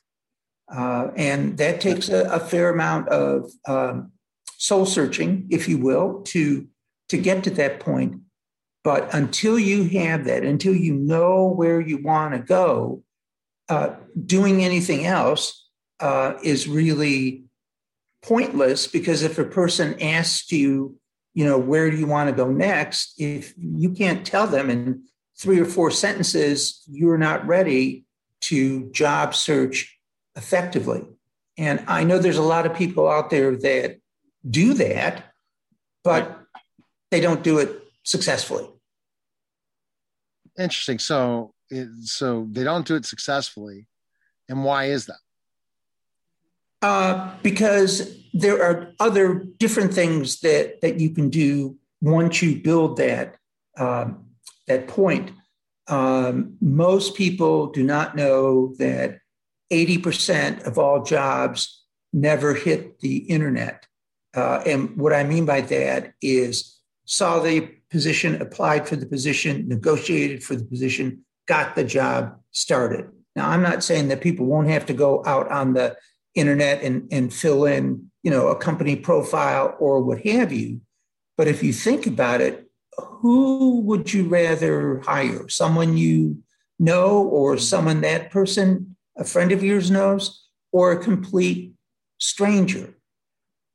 Uh, and that takes a, a fair amount of um, soul searching, if you will, to, to get to that point. But until you have that, until you know where you want to go, uh, doing anything else uh, is really pointless because if a person asks you, you know, where do you want to go next? If you can't tell them in three or four sentences, you're not ready to job search effectively. And I know there's a lot of people out there that do that, but they don't do it successfully. Interesting. So, so they don't do it successfully, and why is that? Uh, because there are other different things that that you can do once you build that um, that point. Um, most people do not know that 80% of all jobs never hit the internet. Uh, and what I mean by that is saw the position, applied for the position, negotiated for the position, got the job started. Now, I'm not saying that people won't have to go out on the internet and, and fill in, you know, a company profile or what have you. But if you think about it, who would you rather hire? Someone you know or someone that person a friend of yours knows or a complete stranger.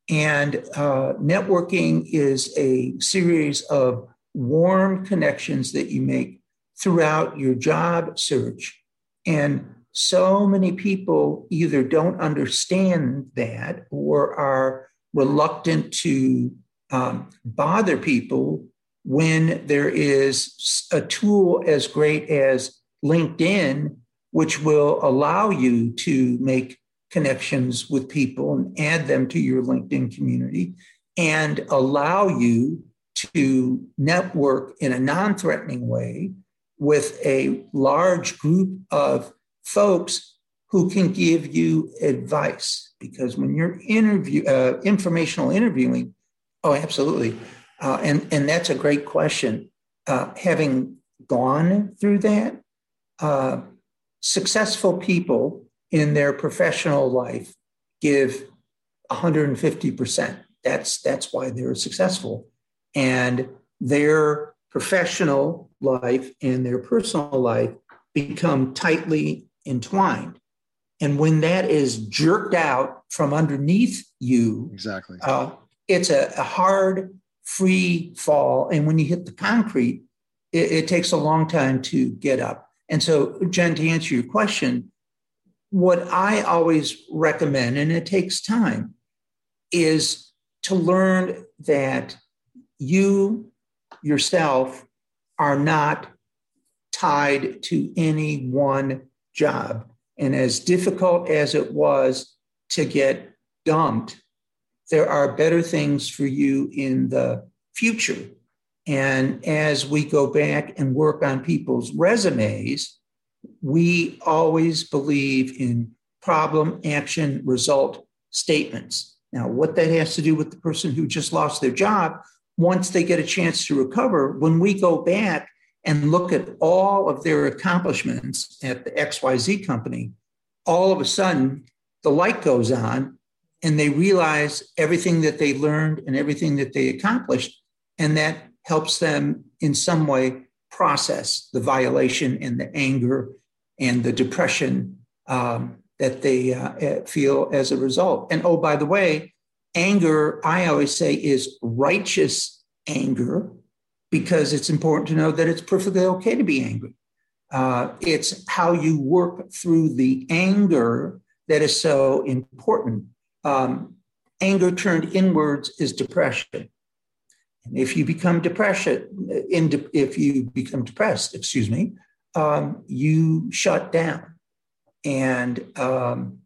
And uh, networking is a series of warm connections that you make throughout your job search. And so many people either don't understand that or are reluctant to um, bother people when there is a tool as great as LinkedIn which will allow you to make connections with people and add them to your LinkedIn community and allow you to network in a non threatening way with a large group of folks who can give you advice. Because when you're interview, uh, informational interviewing, oh, absolutely. Uh, and, and that's a great question. Uh, having gone through that, uh, successful people in their professional life give 150%. That's, that's why they're successful. And their professional life and their personal life become tightly entwined. And when that is jerked out from underneath you, exactly, uh, it's a, a hard free fall. And when you hit the concrete, it, it takes a long time to get up. And so, Jenn, to answer your question, what I always recommend, and it takes time, is to learn that you yourself are not tied to any one job. And as difficult as it was to get dumped, there are better things for you in the future. And as we go back and work on people's resumes, we always believe in problem, action, result statements. Now, what that has to do with the person who just lost their job, once they get a chance to recover, when we go back and look at all of their accomplishments at the XYZ company, all of a sudden the light goes on and they realize everything that they learned and everything that they accomplished. And that helps them in some way process the violation and the anger and the depression um, that they uh, eh, feel as a result. And oh, by the way, anger, I always say, is righteous anger because it's important to know that it's perfectly okay to be angry. Uh, it's how you work through the anger that is so important. Um, anger turned inwards is depression. And if you become depression, de- if you become depressed, excuse me, um, you shut down. And um,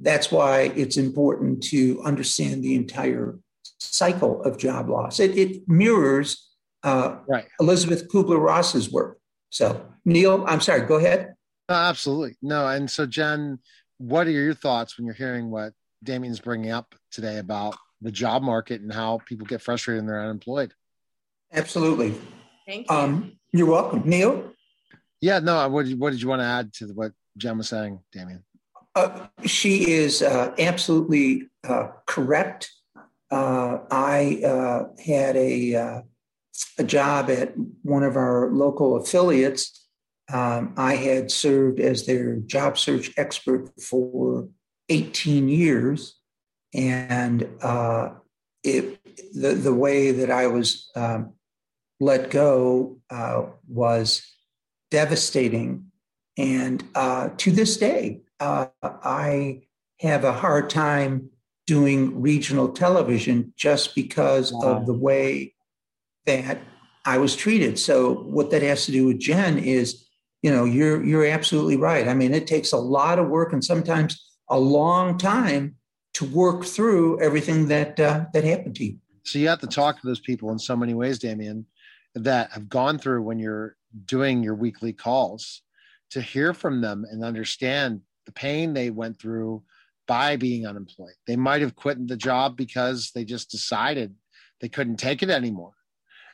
that's why it's important to understand the entire cycle of job loss. It, it mirrors uh, right. Elizabeth Kubler Ross's work. So, Neil, I'm sorry, go ahead. No, absolutely. No. And so, Jenn, what are your thoughts when you're hearing what Damian's bringing up today about the job market and how people get frustrated and they're unemployed? Absolutely. Thank you. Um, you're welcome. Neil? Yeah, no, what, what did you want to add to what Jenn was saying, Damian? Uh, she is uh, absolutely uh, correct. Uh, I uh, had a, uh, a job at one of our local affiliates. Um, I had served as their job search expert for 18 years. And it, the, the way that I was um, let go was devastating. And uh, to this day, uh, I have a hard time doing regional television just because wow. of the way that I was treated. So what that has to do with Jenn is, you know, you're you're absolutely right. I mean, it takes a lot of work and sometimes a long time to work through everything that uh, that happened to you. So you have to talk to those people in so many ways, Damian, that have gone through when you're doing your weekly calls to hear from them and understand the pain they went through by being unemployed. They might have quit the job because they just decided they couldn't take it anymore.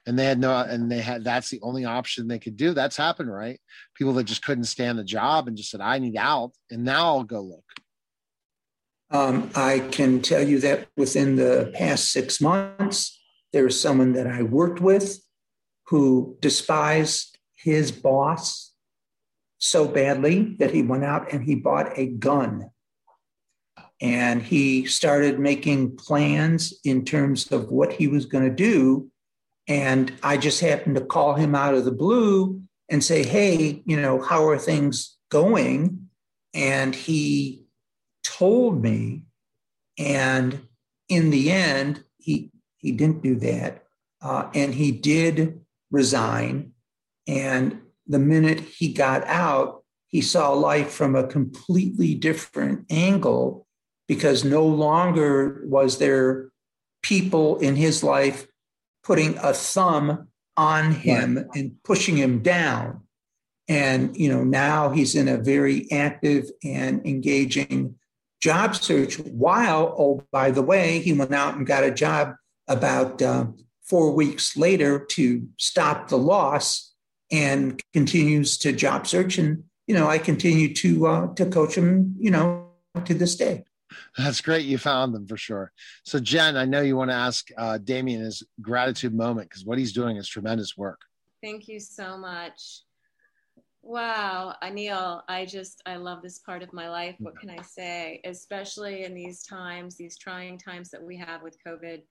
And they had no, and they had, that's the only option they could do. That's happened, right? People that just couldn't stand the job and just said, I need out. And now I'll go look. Um, I can tell you that within the past six months, there was someone that I worked with who despised his boss so badly that he went out and he bought a gun. And he started making plans in terms of what he was going to do. And I just happened to call him out of the blue and say, Hey, you know, how are things going? And he told me. And in the end, he, he didn't do that. Uh, and he did resign and the minute he got out, he saw life from a completely different angle because no longer was there people in his life putting a thumb on him right. and pushing him down. And, you know, now he's in a very active and engaging job search while, oh, by the way, he went out and got a job about uh, four weeks later to stop the loss and continues to job search. And, you know, I continue to, uh, to coach him, you know, to this day. That's great. You found them for sure. So, Jenn, I know you want to ask uh, Damian his gratitude moment because what he's doing is tremendous work. Thank you so much. Wow, Anil, I just, I love this part of my life. What can I say? Especially in these times, these trying times that we have with COVID.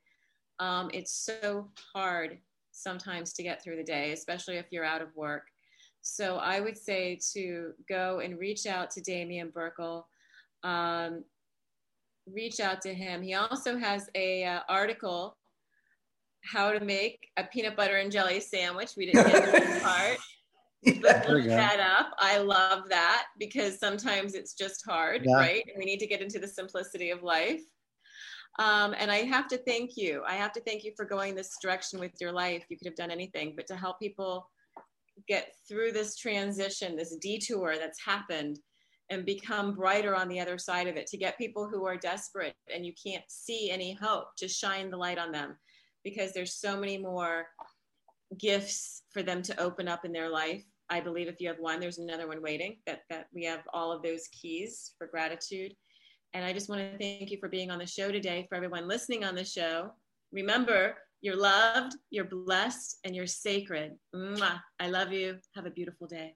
Um, it's so hard sometimes to get through the day, especially if you're out of work. So I would say to go and reach out to Damian Birkel. Um, reach out to him. He also has a uh, article how to make a peanut butter and jelly sandwich. We didn't get to this part. But look that up. I love that because sometimes it's just hard, Yeah. right? We need to get into the simplicity of life. Um, and I have to thank you. I have to thank you for going this direction with your life. You could have done anything, but to help people get through this transition, this detour that's happened, and become brighter on the other side of it, to get people who are desperate and you can't see any hope, to shine the light on them because there's so many more gifts for them to open up in their life. I believe if you have one, there's another one waiting. That that we have all of those keys for gratitude. And I just want to thank you for being on the show today. For everyone listening on the show, remember you're loved, you're blessed, and you're sacred. Mwah. I love you. Have a beautiful day.